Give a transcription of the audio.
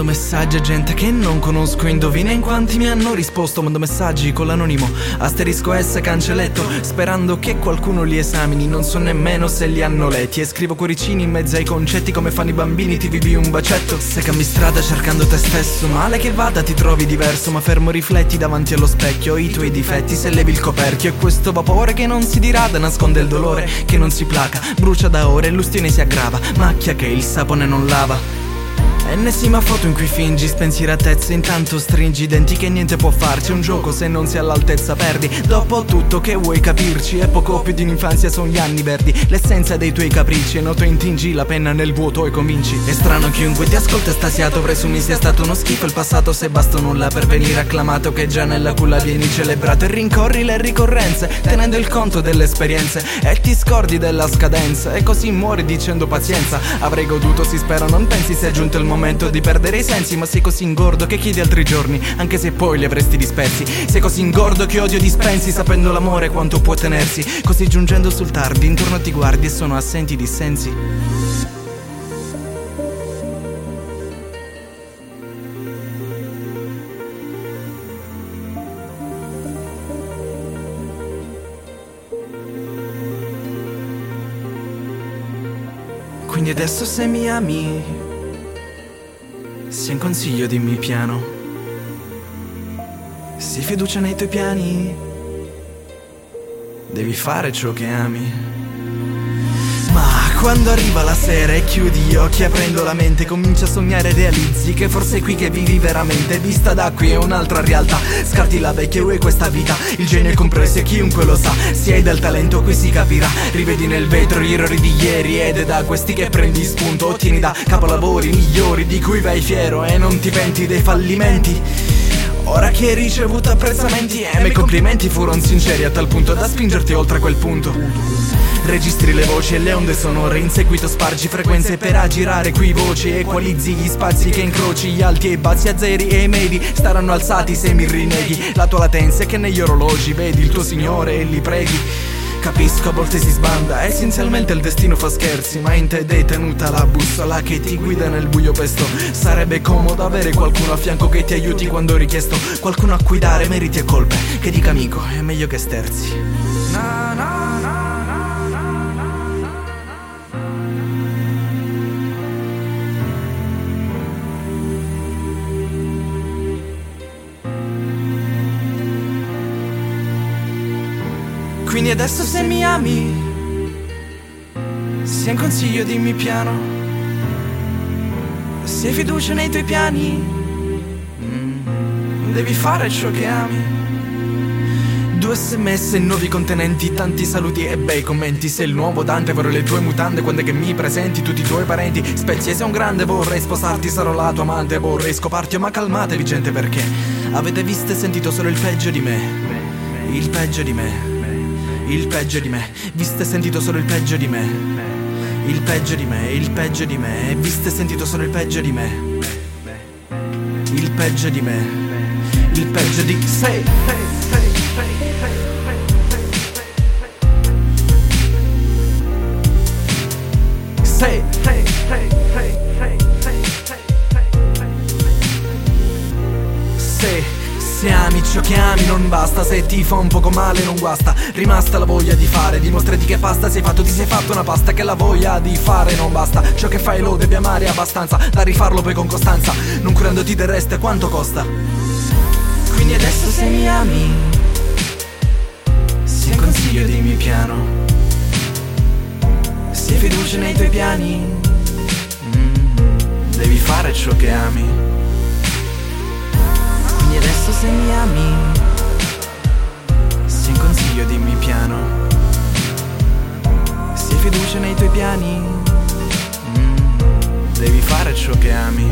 messaggi a gente che non conosco Indovina in quanti mi hanno risposto. Mando messaggi con l'anonimo Asterisco S cancelletto Sperando che qualcuno li esamini. Non so nemmeno se li hanno letti. E scrivo cuoricini in mezzo ai concetti Come fanno i bambini ti vivi un bacetto. Se cambi strada cercando te stesso Male che vada ti trovi diverso. Ma fermo rifletti davanti allo specchio I tuoi difetti se levi il coperchio. E questo vapore che non si dirada Nasconde il dolore che non si placa Brucia da ore l'ustione si aggrava Macchia che il sapone non lava Ennesima foto in cui fingi spensieratezza Intanto stringi i denti che niente può farci. Un gioco se non si all'altezza perdi. Dopo tutto che vuoi capirci? È poco più di un'infanzia sono gli anni verdi. L'essenza dei tuoi capricci E noto intingi la penna nel vuoto e convinci. È strano chiunque ti ascolta estasiato Presumi sia stato uno schifo il passato Se basta nulla per venire acclamato Che già nella culla vieni celebrato. E rincorri le ricorrenze Tenendo il conto delle esperienze. E ti scordi della scadenza E così muori dicendo pazienza. Avrei goduto si spera non pensi sia giunto il momento momento di perdere i sensi Ma sei così ingordo che chiedi altri giorni Anche se poi li avresti dispersi. Sei così ingordo che odio dispensi Sapendo l'amore quanto può tenersi. Così giungendo sul tardi Intorno ti guardi e sono assenti i dissensi. Quindi adesso se mi ami se un consiglio dimmi piano. Si fiducia nei tuoi piani. Devi fare ciò che ami. Quando arriva la sera e chiudi gli occhi aprendo la mente Cominci a sognare e realizzi che forse è qui che vivi veramente. Vista da qui è un'altra realtà. Scarti la vecchia e questa vita. Il genio è compreso e chiunque lo sa. Se hai del talento qui si capirà. Rivedi nel vetro gli errori di ieri Ed è da questi che prendi spunto. Ottieni da capolavori migliori Di cui vai fiero e non ti penti dei fallimenti Ora che hai ricevuto apprezzamenti e i complimenti furono sinceri a tal punto da spingerti oltre quel punto. Registri le voci e le onde sonore In seguito spargi frequenze per aggirare qui voci Equalizzi gli spazi che incroci Gli alti e i bassi a zeri e i medi Staranno alzati se mi rinneghi. La tua latenza è che negli orologi Vedi il tuo signore e li preghi Capisco a volte si sbanda. Essenzialmente il destino fa scherzi Ma in te è tenuta la bussola che ti guida nel buio pesto. Sarebbe comodo avere qualcuno a fianco che ti aiuti quando richiesto. Qualcuno a cui dare meriti e colpe. Che dica amico è meglio che sterzi. Na, na, Quindi adesso se mi ami, se un consiglio dimmi piano, se hai fiducia nei tuoi piani, mm, devi fare ciò che ami. Due sms, nuovi contenenti, tanti saluti e bei commenti. Sei il nuovo Dante, vorrei le tue mutande quando che mi presenti Tutti i tuoi parenti, spezie sei un grande Vorrei sposarti, sarò la tua amante. Vorrei scoparti, ma calmatevi gente perché Avete visto e sentito solo il peggio di me. Il peggio di me il peggio di me, viste e sentito solo il peggio di me. Il peggio di me, il peggio di me, viste e sentito solo il peggio di me. Il peggio di me, il peggio di sei. Sei, sei, sei, sei, sei, sei, sei. Se ami ciò che ami non basta. Se ti fa un poco male non guasta. Rimasta la voglia di fare Dimostrati che pasta sei fatto. Ti sei fatto una pasta che la voglia di fare non basta. Ciò che fai lo devi amare abbastanza Da rifarlo poi con costanza. Non curandoti del resto quanto costa. Quindi adesso se mi ami. Se consiglio dimmi piano. Se fiducia nei tuoi piani. Mm, Devi fare ciò che ami adesso se mi ami. Se un consiglio dimmi piano. Se hai fiducia nei tuoi piani. Mm, Devi fare ciò che ami